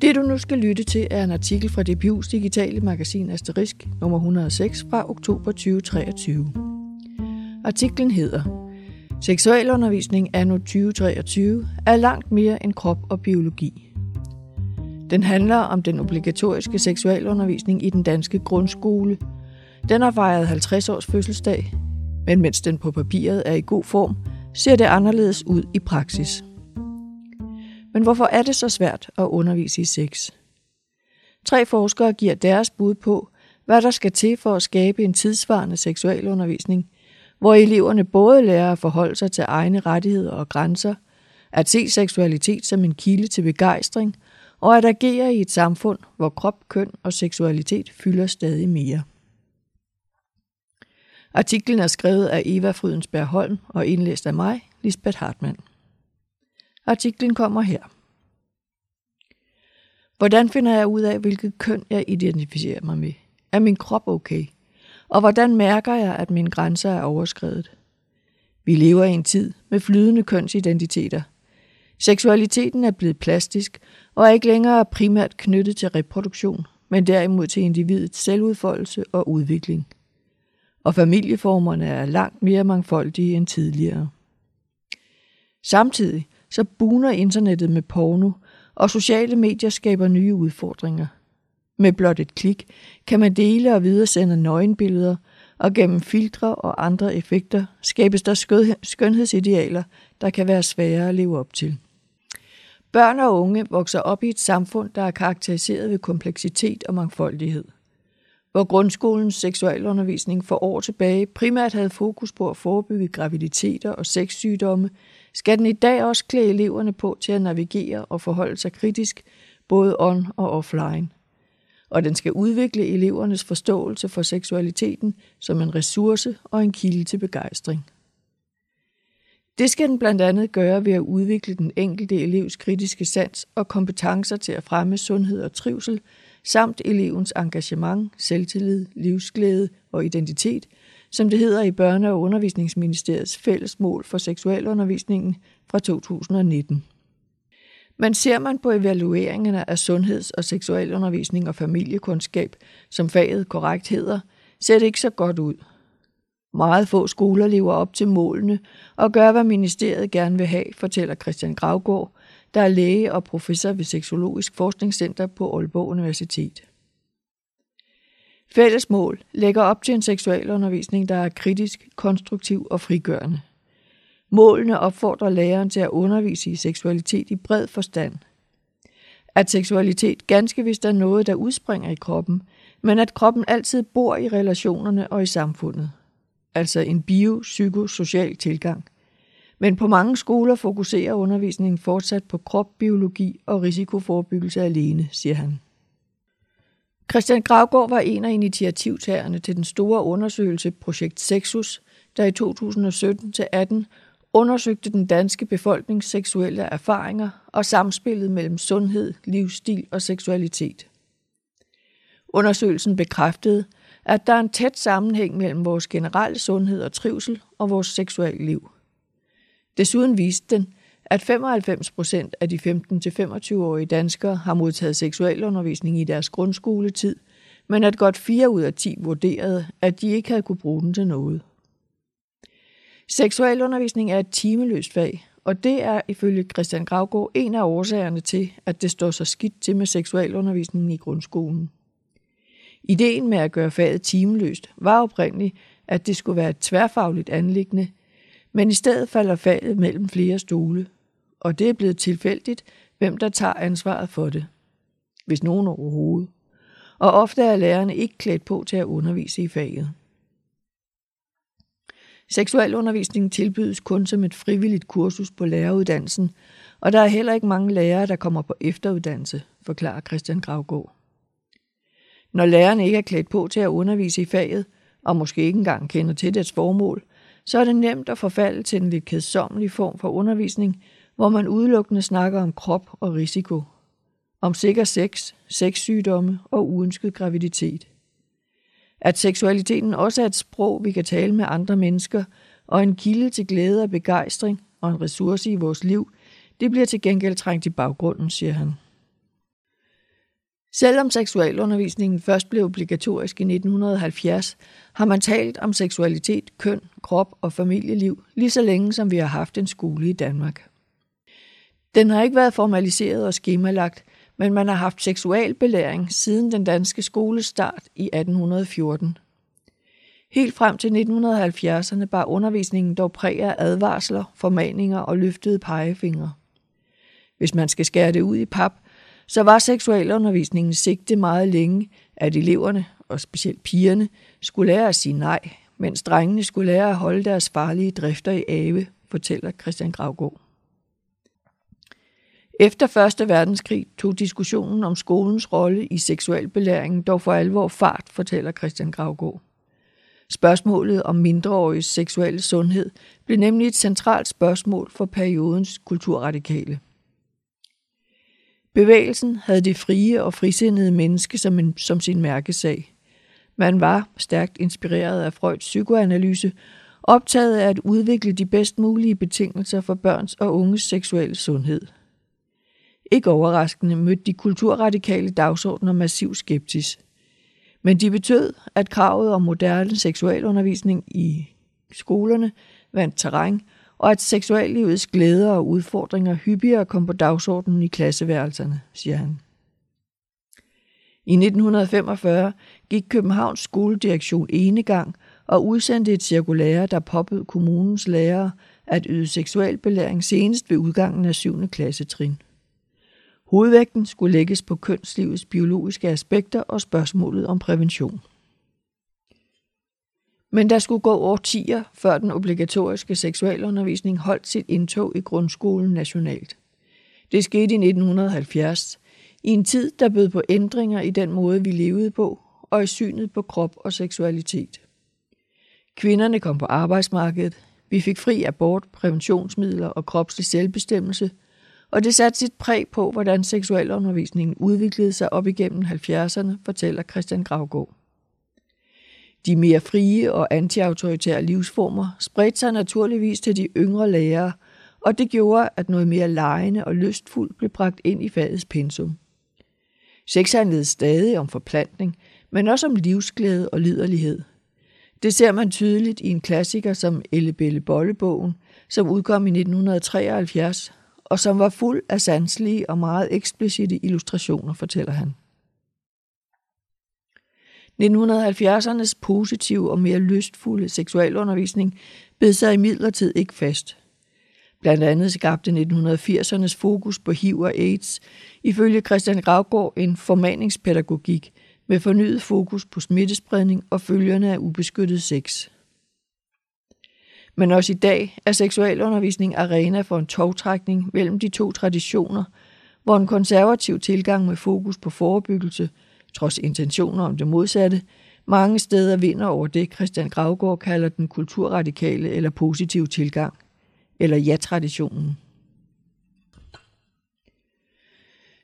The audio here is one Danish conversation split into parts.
Det du nu skal lytte til er en artikel fra DPU's digitale magasin Asterisk nummer 106 fra oktober 2023. Artiklen hedder Seksualundervisning anno 2023 er langt mere end krop og biologi. Den handler om den obligatoriske seksualundervisning i den danske grundskole. Den har fejret 50 års fødselsdag, men mens den på papiret er i god form, ser det anderledes ud i praksis. Men hvorfor er det så svært at undervise i sex? Tre forskere giver deres bud på, hvad der skal til for at skabe en tidsvarende seksualundervisning, hvor eleverne både lærer at forholde sig til egne rettigheder og grænser, at se seksualitet som en kilde til begejstring, og at agere i et samfund, hvor krop, køn og seksualitet fylder stadig mere. Artiklen er skrevet af Eva Frydensberg Holm og indlæst af mig, Lisbeth Hartmann. Artiklen kommer her. Hvordan finder jeg ud af, hvilket køn jeg identificerer mig med? Er min krop okay? Og hvordan mærker jeg, at mine grænser er overskrevet? Vi lever i en tid med flydende kønsidentiteter. Seksualiteten er blevet plastisk og er ikke længere primært knyttet til reproduktion, men derimod til individets selvudfoldelse og udvikling. Og familieformerne er langt mere mangfoldige end tidligere. Samtidig så buner internettet med porno, og sociale medier skaber nye udfordringer. Med blot et klik kan man dele og videresende nøgenbilleder, og gennem filtre og andre effekter skabes der skønhedsidealer, der kan være svære at leve op til. Børn og unge vokser op i et samfund, der er karakteriseret ved kompleksitet og mangfoldighed. Hvor grundskolens seksualundervisning for år tilbage primært havde fokus på at forebygge graviditeter og sexsygdomme, skal den i dag også klæde eleverne på til at navigere og forholde sig kritisk, både on- og offline. Og den skal udvikle elevernes forståelse for seksualiteten som en ressource og en kilde til begejstring. Det skal den blandt andet gøre ved at udvikle den enkelte elevs kritiske sans og kompetencer til at fremme sundhed og trivsel, samt elevens engagement, selvtillid, livsglæde og identitet, som det hedder i Børne- og Undervisningsministeriets fælles mål for seksualundervisningen fra 2019. Men ser man på evalueringerne af sundheds- og seksualundervisning og familiekundskab, som faget korrekt hedder, ser det ikke så godt ud. Meget få skoler lever op til målene og gør, hvad ministeriet gerne vil have, fortæller Christian Gravgaard, der er læge og professor ved Seksologisk Forskningscenter på Aalborg Universitet. Fælles mål lægger op til en seksualundervisning, der er kritisk, konstruktiv og frigørende. Målene opfordrer læreren til at undervise i seksualitet i bred forstand. At seksualitet ganske vist er noget, der udspringer i kroppen, men at kroppen altid bor i relationerne og i samfundet. Altså en biopsykosocial tilgang. Men på mange skoler fokuserer undervisningen fortsat på krop, biologi og risikoforebyggelse alene, siger han. Christian Gravgaard var en af initiativtagerne til den store undersøgelse Projekt Sexus, der i 2017-18 undersøgte den danske befolknings seksuelle erfaringer og samspillet mellem sundhed, livsstil og seksualitet. Undersøgelsen bekræftede, at der er en tæt sammenhæng mellem vores generelle sundhed og trivsel og vores seksuelle liv. Desuden viste den, at 95 procent af de 15-25-årige danskere har modtaget seksualundervisning i deres grundskoletid, men at godt 4 ud af 10 vurderede, at de ikke havde kunne bruge den til noget. Seksualundervisning er et timeløst fag, og det er ifølge Christian Gravgaard en af årsagerne til, at det står så skidt til med seksualundervisningen i grundskolen. Ideen med at gøre faget timeløst var oprindeligt, at det skulle være et tværfagligt anliggende, men i stedet falder faget mellem flere stole, og det er blevet tilfældigt, hvem der tager ansvaret for det. Hvis nogen overhovedet. Og ofte er lærerne ikke klædt på til at undervise i faget. Seksualundervisning tilbydes kun som et frivilligt kursus på læreruddannelsen, og der er heller ikke mange lærere, der kommer på efteruddannelse, forklarer Christian Gravgaard. Når lærerne ikke er klædt på til at undervise i faget, og måske ikke engang kender til dets formål, så er det nemt at forfalde til en lidt kedsommelig form for undervisning, hvor man udelukkende snakker om krop og risiko. Om sikker sex, sexsygdomme og uønsket graviditet. At seksualiteten også er et sprog, vi kan tale med andre mennesker, og en kilde til glæde og begejstring og en ressource i vores liv, det bliver til gengæld trængt i baggrunden, siger han. Selvom seksualundervisningen først blev obligatorisk i 1970, har man talt om seksualitet, køn, krop og familieliv lige så længe som vi har haft en skole i Danmark. Den har ikke været formaliseret og skemalagt, men man har haft seksualbelæring siden den danske skolestart i 1814. Helt frem til 1970'erne bar undervisningen dog præg af advarsler, formaninger og løftede pegefingre. Hvis man skal skære det ud i pap, så var seksualundervisningen sigte meget længe, at eleverne, og specielt pigerne, skulle lære at sige nej, mens drengene skulle lære at holde deres farlige drifter i ave, fortæller Christian Gravgaard. Efter Første verdenskrig tog diskussionen om skolens rolle i seksualbelæringen dog for alvor fart, fortæller Christian Gravgaard. Spørgsmålet om mindreåriges seksuelle sundhed blev nemlig et centralt spørgsmål for periodens kulturradikale. Bevægelsen havde det frie og frisindede menneske som, en, som sin mærkesag. Man var, stærkt inspireret af Freuds psykoanalyse, optaget af at udvikle de bedst mulige betingelser for børns og unges seksuelle sundhed. Ikke overraskende mødte de kulturradikale dagsordner massiv skepsis. Men de betød, at kravet om moderne seksualundervisning i skolerne vandt terræn, og at seksuallivets glæder og udfordringer hyppigere kom på dagsordenen i klasseværelserne, siger han. I 1945 gik Københavns skoledirektion enegang og udsendte et cirkulære, der påbød kommunens lærere at yde seksualbelæring senest ved udgangen af 7. klassetrin. Hovedvægten skulle lægges på kønslivets biologiske aspekter og spørgsmålet om prævention. Men der skulle gå årtier, før den obligatoriske seksualundervisning holdt sit indtog i grundskolen nationalt. Det skete i 1970, i en tid, der bød på ændringer i den måde, vi levede på, og i synet på krop og seksualitet. Kvinderne kom på arbejdsmarkedet, vi fik fri abort, præventionsmidler og kropslig selvbestemmelse, og det satte sit præg på, hvordan seksualundervisningen udviklede sig op igennem 70'erne, fortæller Christian Gravgaard. De mere frie og antiautoritære livsformer spredte sig naturligvis til de yngre lærere, og det gjorde, at noget mere lejende og lystfuldt blev bragt ind i fagets pensum. Sex handlede stadig om forplantning, men også om livsglæde og liderlighed. Det ser man tydeligt i en klassiker som Ellebelle Bollebogen, som udkom i 1973, og som var fuld af sanselige og meget eksplicite illustrationer, fortæller han. 1970'ernes positive og mere lystfulde seksualundervisning bed sig i midlertid ikke fast. Blandt andet skabte 1980'ernes fokus på HIV og AIDS ifølge Christian Gravgaard en formaningspædagogik med fornyet fokus på smittespredning og følgerne af ubeskyttet sex. Men også i dag er seksualundervisning arena for en togtrækning mellem de to traditioner, hvor en konservativ tilgang med fokus på forebyggelse – trods intentioner om det modsatte, mange steder vinder over det, Christian Gravgaard kalder den kulturradikale eller positive tilgang, eller ja-traditionen.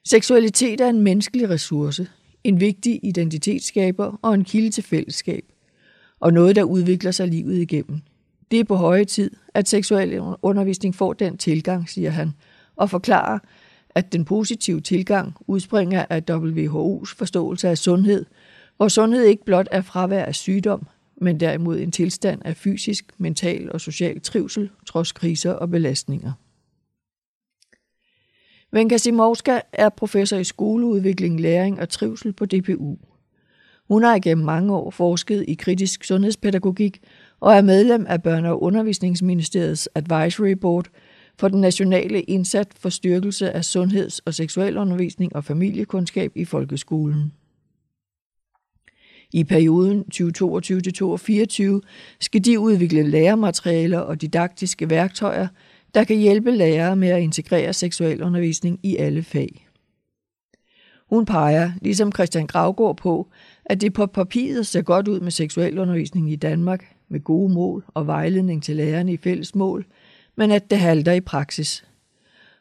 Seksualitet er en menneskelig ressource, en vigtig identitetsskaber og en kilde til fællesskab, og noget, der udvikler sig livet igennem. Det er på høje tid, at seksuel undervisning får den tilgang, siger han, og forklarer, at den positive tilgang udspringer af WHO's forståelse af sundhed, hvor sundhed ikke blot er fravær af sygdom, men derimod en tilstand af fysisk, mental og social trivsel, trods kriser og belastninger. Venka Simovska er professor i skoleudvikling, læring og trivsel på DPU. Hun har igennem mange år forsket i kritisk sundhedspædagogik og er medlem af Børne- og Undervisningsministeriets Advisory Board – for den nationale indsats for styrkelse af sundheds- og seksualundervisning og familiekundskab i folkeskolen. I perioden 2022-2024 skal de udvikle lærematerialer og didaktiske værktøjer, der kan hjælpe lærere med at integrere seksualundervisning i alle fag. Hun peger, ligesom Christian Gravgaard på, at det på papiret ser godt ud med seksualundervisning i Danmark, med gode mål og vejledning til lærerne i fælles mål – men at det halter i praksis.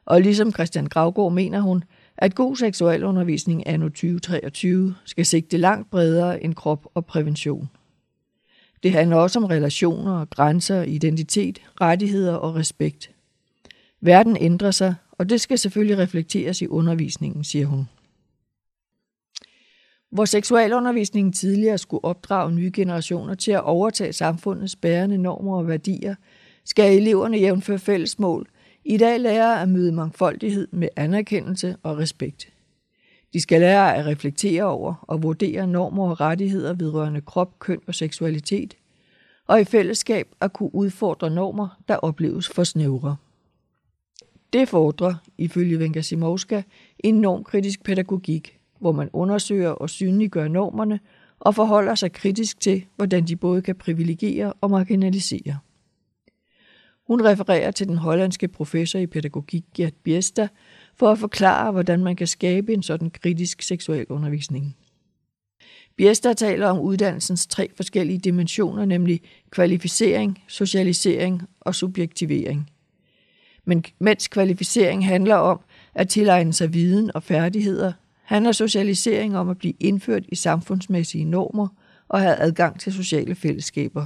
Og ligesom Christian Gravgaard mener hun, at god seksualundervisning anno 2023 skal sigte langt bredere end krop og prævention. Det handler også om relationer, grænser, identitet, rettigheder og respekt. Verden ændrer sig, og det skal selvfølgelig reflekteres i undervisningen, siger hun. Hvor seksualundervisningen tidligere skulle opdrage nye generationer til at overtage samfundets bærende normer og værdier, skal eleverne jævnføre fælles mål i dag lære at møde mangfoldighed med anerkendelse og respekt. De skal lære at reflektere over og vurdere normer og rettigheder vedrørende krop, køn og seksualitet, og i fællesskab at kunne udfordre normer, der opleves for snævre. Det fordrer, ifølge Venka en normkritisk pædagogik, hvor man undersøger og synliggør normerne og forholder sig kritisk til, hvordan de både kan privilegere og marginalisere. Hun refererer til den hollandske professor i pædagogik Gert Biesta for at forklare, hvordan man kan skabe en sådan kritisk seksuel undervisning. Biesta taler om uddannelsens tre forskellige dimensioner, nemlig kvalificering, socialisering og subjektivering. Men mens kvalificering handler om at tilegne sig viden og færdigheder, handler socialisering om at blive indført i samfundsmæssige normer og have adgang til sociale fællesskaber.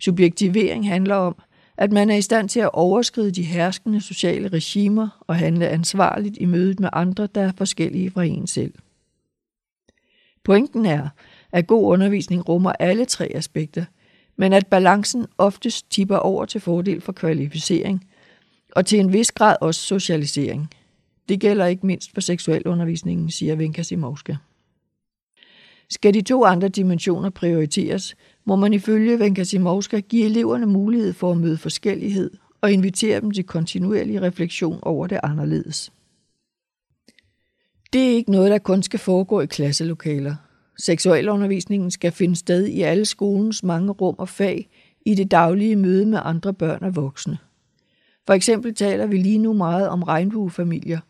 Subjektivering handler om, at man er i stand til at overskride de herskende sociale regimer og handle ansvarligt i mødet med andre, der er forskellige fra en selv. Pointen er, at god undervisning rummer alle tre aspekter, men at balancen oftest tipper over til fordel for kvalificering, og til en vis grad også socialisering. Det gælder ikke mindst for seksualundervisningen, siger Venka Simovska. Skal de to andre dimensioner prioriteres, må man ifølge Venka Simovska give eleverne mulighed for at møde forskellighed og invitere dem til kontinuerlig refleksion over det anderledes. Det er ikke noget, der kun skal foregå i klasselokaler. Seksualundervisningen skal finde sted i alle skolens mange rum og fag i det daglige møde med andre børn og voksne. For eksempel taler vi lige nu meget om regnbuefamilier,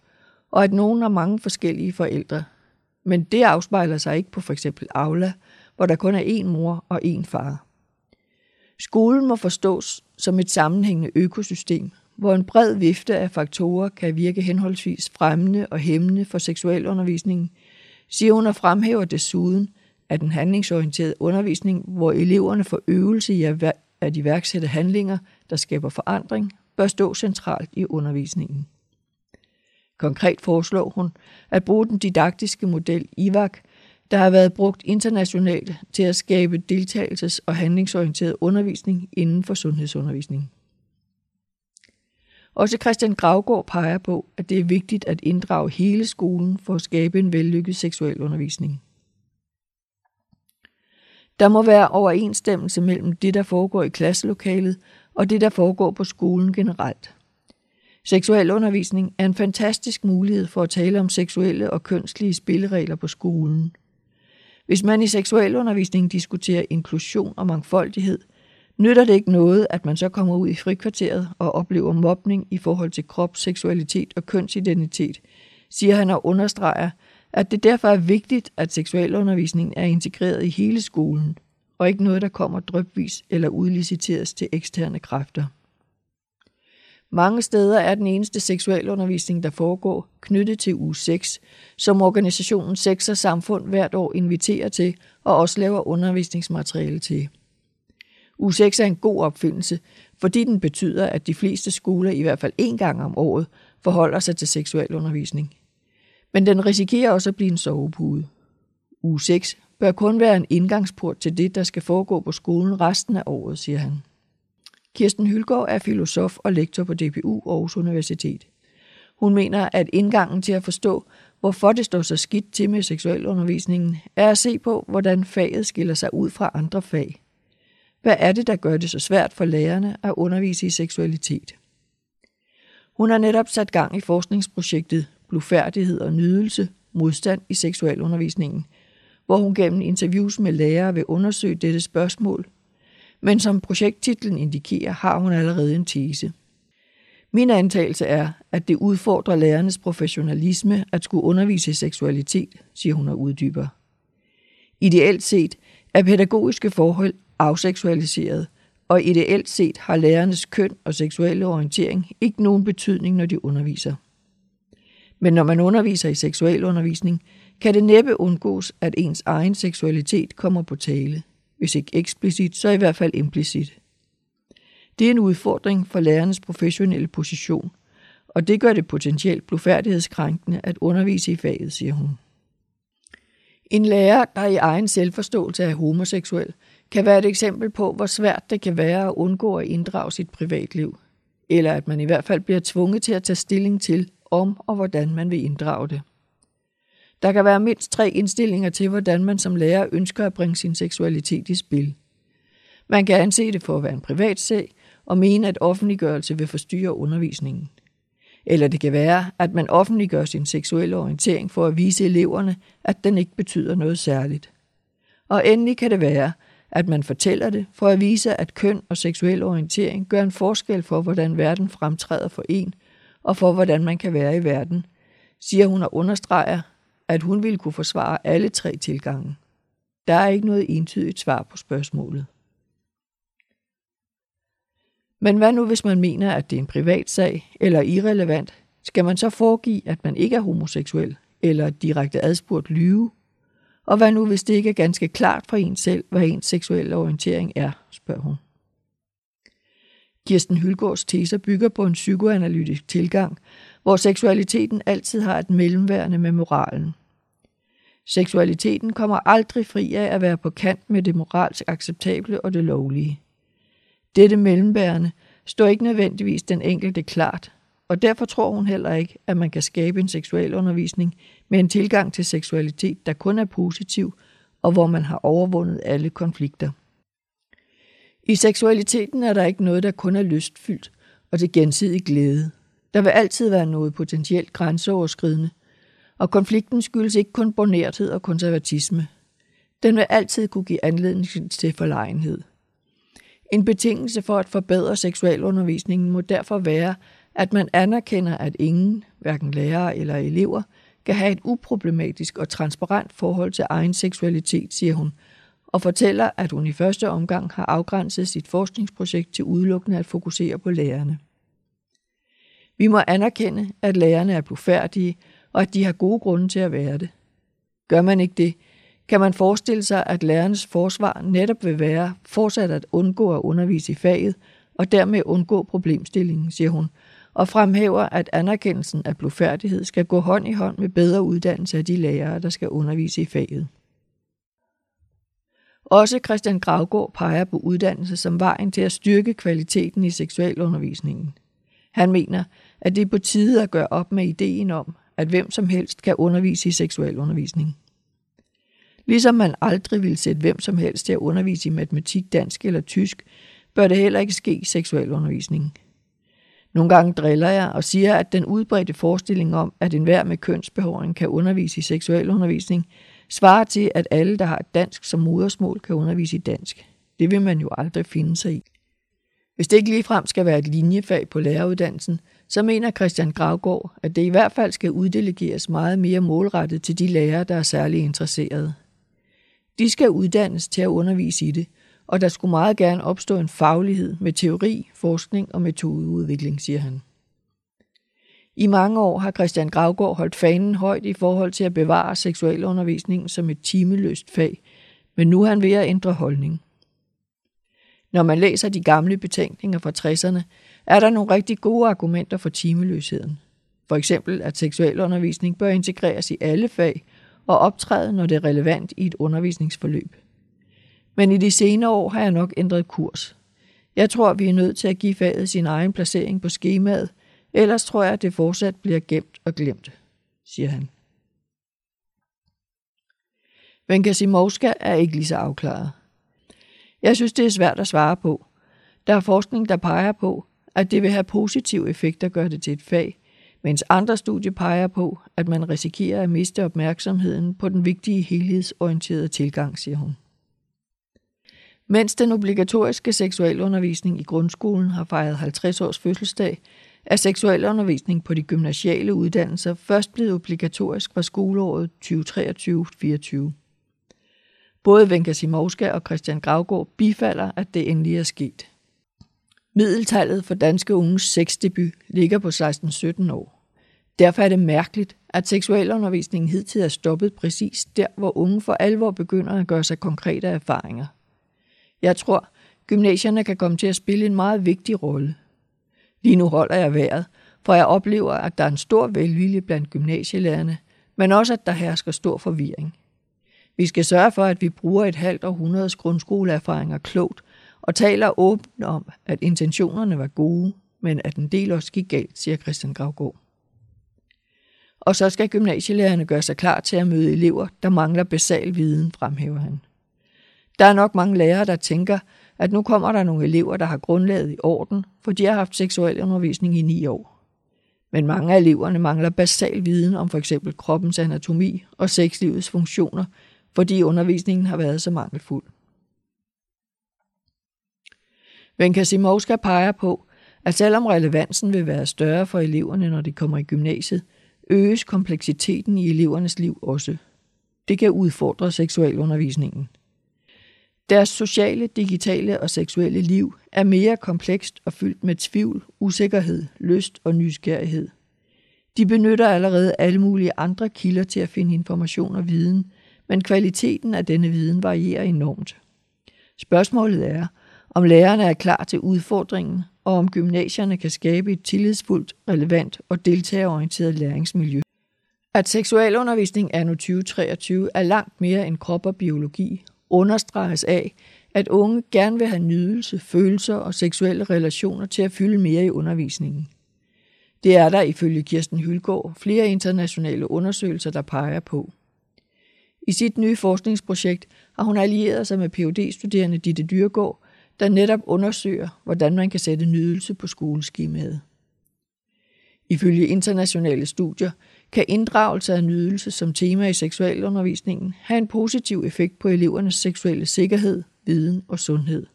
og at nogen har mange forskellige forældre. Men det afspejler sig ikke på for eksempel Aula, hvor der kun er én mor og én far. Skolen må forstås som et sammenhængende økosystem, hvor en bred vifte af faktorer kan virke henholdsvis fremmende og hæmmende for seksualundervisningen, siger hun og fremhæver desuden, at den handlingsorienterede undervisning, hvor eleverne får øvelse i at iværksætte handlinger, der skaber forandring, bør stå centralt i undervisningen. Konkret foreslår hun at bruge den didaktiske model IVAC, der har været brugt internationalt til at skabe deltagelses- og handlingsorienteret undervisning inden for sundhedsundervisning. Også Christian Gravgaard peger på, at det er vigtigt at inddrage hele skolen for at skabe en vellykket seksuel undervisning. Der må være overensstemmelse mellem det, der foregår i klasselokalet, og det, der foregår på skolen generelt. Seksuel undervisning er en fantastisk mulighed for at tale om seksuelle og kønslige spilleregler på skolen. Hvis man i seksualundervisningen diskuterer inklusion og mangfoldighed, nytter det ikke noget, at man så kommer ud i frikvarteret og oplever mobning i forhold til krop, seksualitet og kønsidentitet, siger han og understreger, at det derfor er vigtigt, at seksualundervisningen er integreret i hele skolen, og ikke noget, der kommer drøbvis eller udliciteres til eksterne kræfter. Mange steder er den eneste seksualundervisning, der foregår, knyttet til uge 6, som organisationen Sex og Samfund hvert år inviterer til og også laver undervisningsmateriale til. u 6 er en god opfindelse, fordi den betyder, at de fleste skoler i hvert fald én gang om året forholder sig til seksualundervisning. Men den risikerer også at blive en sovepude. U6 bør kun være en indgangsport til det, der skal foregå på skolen resten af året, siger han. Kirsten Hylgaard er filosof og lektor på DPU Aarhus Universitet. Hun mener, at indgangen til at forstå, hvorfor det står så skidt til med seksualundervisningen, er at se på, hvordan faget skiller sig ud fra andre fag. Hvad er det, der gør det så svært for lærerne at undervise i seksualitet? Hun har netop sat gang i forskningsprojektet Blufærdighed og nydelse, modstand i seksualundervisningen, hvor hun gennem interviews med lærere vil undersøge dette spørgsmål men som projekttitlen indikerer, har hun allerede en tese. Min antagelse er, at det udfordrer lærernes professionalisme at skulle undervise i seksualitet, siger hun og uddyber. Ideelt set er pædagogiske forhold afseksualiseret, og ideelt set har lærernes køn og seksuelle orientering ikke nogen betydning, når de underviser. Men når man underviser i seksualundervisning, kan det næppe undgås, at ens egen seksualitet kommer på tale hvis ikke eksplicit, så i hvert fald implicit. Det er en udfordring for lærernes professionelle position, og det gør det potentielt blufærdighedskrænkende at undervise i faget, siger hun. En lærer, der i egen selvforståelse er homoseksuel, kan være et eksempel på, hvor svært det kan være at undgå at inddrage sit privatliv, eller at man i hvert fald bliver tvunget til at tage stilling til, om og hvordan man vil inddrage det. Der kan være mindst tre indstillinger til, hvordan man som lærer ønsker at bringe sin seksualitet i spil. Man kan anse det for at være en privat sag og mene, at offentliggørelse vil forstyrre undervisningen. Eller det kan være, at man offentliggør sin seksuelle orientering for at vise eleverne, at den ikke betyder noget særligt. Og endelig kan det være, at man fortæller det for at vise, at køn og seksuel orientering gør en forskel for, hvordan verden fremtræder for en, og for hvordan man kan være i verden, siger hun og understreger, at hun ville kunne forsvare alle tre tilgange. Der er ikke noget entydigt svar på spørgsmålet. Men hvad nu, hvis man mener, at det er en privat sag eller irrelevant? Skal man så foregive, at man ikke er homoseksuel, eller direkte adspurgt lyve? Og hvad nu, hvis det ikke er ganske klart for en selv, hvad ens seksuelle orientering er, spørger hun. Kirsten Hylgaards teser bygger på en psykoanalytisk tilgang, hvor seksualiteten altid har et mellemværende med moralen. Seksualiteten kommer aldrig fri af at være på kant med det moralsk acceptable og det lovlige. Dette mellembærende står ikke nødvendigvis den enkelte klart, og derfor tror hun heller ikke, at man kan skabe en seksualundervisning med en tilgang til seksualitet, der kun er positiv, og hvor man har overvundet alle konflikter. I seksualiteten er der ikke noget, der kun er lystfyldt og til gensidig glæde. Der vil altid være noget potentielt grænseoverskridende, og konflikten skyldes ikke kun bornerthed og konservatisme. Den vil altid kunne give anledning til forlegenhed. En betingelse for at forbedre seksualundervisningen må derfor være, at man anerkender, at ingen, hverken lærere eller elever, kan have et uproblematisk og transparent forhold til egen seksualitet, siger hun, og fortæller, at hun i første omgang har afgrænset sit forskningsprojekt til udelukkende at fokusere på lærerne. Vi må anerkende, at lærerne er blufærdige, og at de har gode grunde til at være det. Gør man ikke det, kan man forestille sig, at lærernes forsvar netop vil være fortsat at undgå at undervise i faget, og dermed undgå problemstillingen, siger hun, og fremhæver, at anerkendelsen af blufærdighed skal gå hånd i hånd med bedre uddannelse af de lærere, der skal undervise i faget. Også Christian Gravgaard peger på uddannelse som vejen til at styrke kvaliteten i seksualundervisningen. Han mener, at det er på tide at gøre op med ideen om, at hvem som helst kan undervise i seksuel undervisning. Ligesom man aldrig vil sætte hvem som helst til at undervise i matematik, dansk eller tysk, bør det heller ikke ske i seksualundervisning. Nogle gange driller jeg og siger, at den udbredte forestilling om, at enhver med kønsbehåring kan undervise i seksuel undervisning, svarer til, at alle, der har dansk som modersmål, kan undervise i dansk. Det vil man jo aldrig finde sig i. Hvis det ikke ligefrem skal være et linjefag på læreruddannelsen, så mener Christian Gravgaard, at det i hvert fald skal uddelegeres meget mere målrettet til de lærere, der er særlig interesserede. De skal uddannes til at undervise i det, og der skulle meget gerne opstå en faglighed med teori, forskning og metodeudvikling, siger han. I mange år har Christian Gravgaard holdt fanen højt i forhold til at bevare seksualundervisningen som et timeløst fag, men nu er han ved at ændre holdning. Når man læser de gamle betænkninger fra 60'erne, er der nogle rigtig gode argumenter for timeløsheden. For eksempel, at seksualundervisning bør integreres i alle fag og optræde, når det er relevant i et undervisningsforløb. Men i de senere år har jeg nok ændret kurs. Jeg tror, vi er nødt til at give faget sin egen placering på skemaet, ellers tror jeg, at det fortsat bliver gemt og glemt, siger han. Venka Simovska er ikke lige så afklaret. Jeg synes, det er svært at svare på. Der er forskning, der peger på, at det vil have positiv effekt at gøre det til et fag, mens andre studier peger på, at man risikerer at miste opmærksomheden på den vigtige helhedsorienterede tilgang, siger hun. Mens den obligatoriske seksualundervisning i grundskolen har fejret 50 års fødselsdag, er seksualundervisning på de gymnasiale uddannelser først blevet obligatorisk fra skoleåret 2023-24. Både Venka Simovska og Christian Gravgaard bifalder, at det endelig er sket. Middeltallet for danske unges sexdebut ligger på 16-17 år. Derfor er det mærkeligt, at seksualundervisningen hidtil er stoppet præcis der, hvor unge for alvor begynder at gøre sig konkrete erfaringer. Jeg tror, gymnasierne kan komme til at spille en meget vigtig rolle. Lige nu holder jeg vejret, for jeg oplever, at der er en stor velvilje blandt gymnasielærerne, men også at der hersker stor forvirring. Vi skal sørge for, at vi bruger et halvt århundredes grundskoleerfaringer klogt og taler åbent om, at intentionerne var gode, men at en del også gik galt, siger Christian Gravgaard. Og så skal gymnasielærerne gøre sig klar til at møde elever, der mangler basal viden, fremhæver han. Der er nok mange lærere, der tænker, at nu kommer der nogle elever, der har grundlaget i orden, for de har haft seksuel undervisning i ni år. Men mange af eleverne mangler basal viden om f.eks. kroppens anatomi og sexlivets funktioner, fordi undervisningen har været så mangelfuld. Venka Simovska peger på, at selvom relevansen vil være større for eleverne, når de kommer i gymnasiet, øges kompleksiteten i elevernes liv også. Det kan udfordre seksualundervisningen. Deres sociale, digitale og seksuelle liv er mere komplekst og fyldt med tvivl, usikkerhed, lyst og nysgerrighed. De benytter allerede alle mulige andre kilder til at finde information og viden, men kvaliteten af denne viden varierer enormt. Spørgsmålet er, om lærerne er klar til udfordringen, og om gymnasierne kan skabe et tillidsfuldt, relevant og deltagerorienteret læringsmiljø. At seksualundervisning er nu 2023 er langt mere end krop og biologi, understreges af, at unge gerne vil have nydelse, følelser og seksuelle relationer til at fylde mere i undervisningen. Det er der ifølge Kirsten Hylgaard flere internationale undersøgelser, der peger på. I sit nye forskningsprojekt har hun allieret sig med phd studerende Ditte Dyrgaard, der netop undersøger, hvordan man kan sætte nydelse på skoleskemaet. Ifølge internationale studier kan inddragelse af nydelse som tema i seksualundervisningen have en positiv effekt på elevernes seksuelle sikkerhed, viden og sundhed.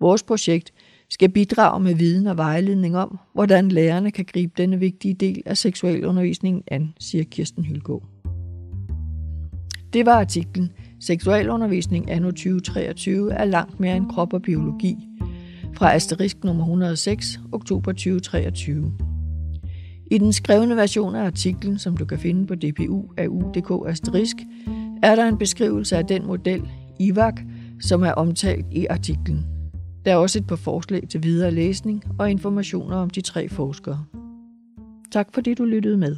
Vores projekt skal bidrage med viden og vejledning om, hvordan lærerne kan gribe denne vigtige del af seksualundervisningen an, siger Kirsten Hylgaard. Det var artiklen Seksualundervisning anno 2023 er langt mere end krop og biologi fra Asterisk nummer 106, oktober 2023. I den skrevne version af artiklen, som du kan finde på dpu af UDK Asterisk, er der en beskrivelse af den model, IVAC, som er omtalt i artiklen. Der er også et par forslag til videre læsning og informationer om de tre forskere. Tak fordi du lyttede med.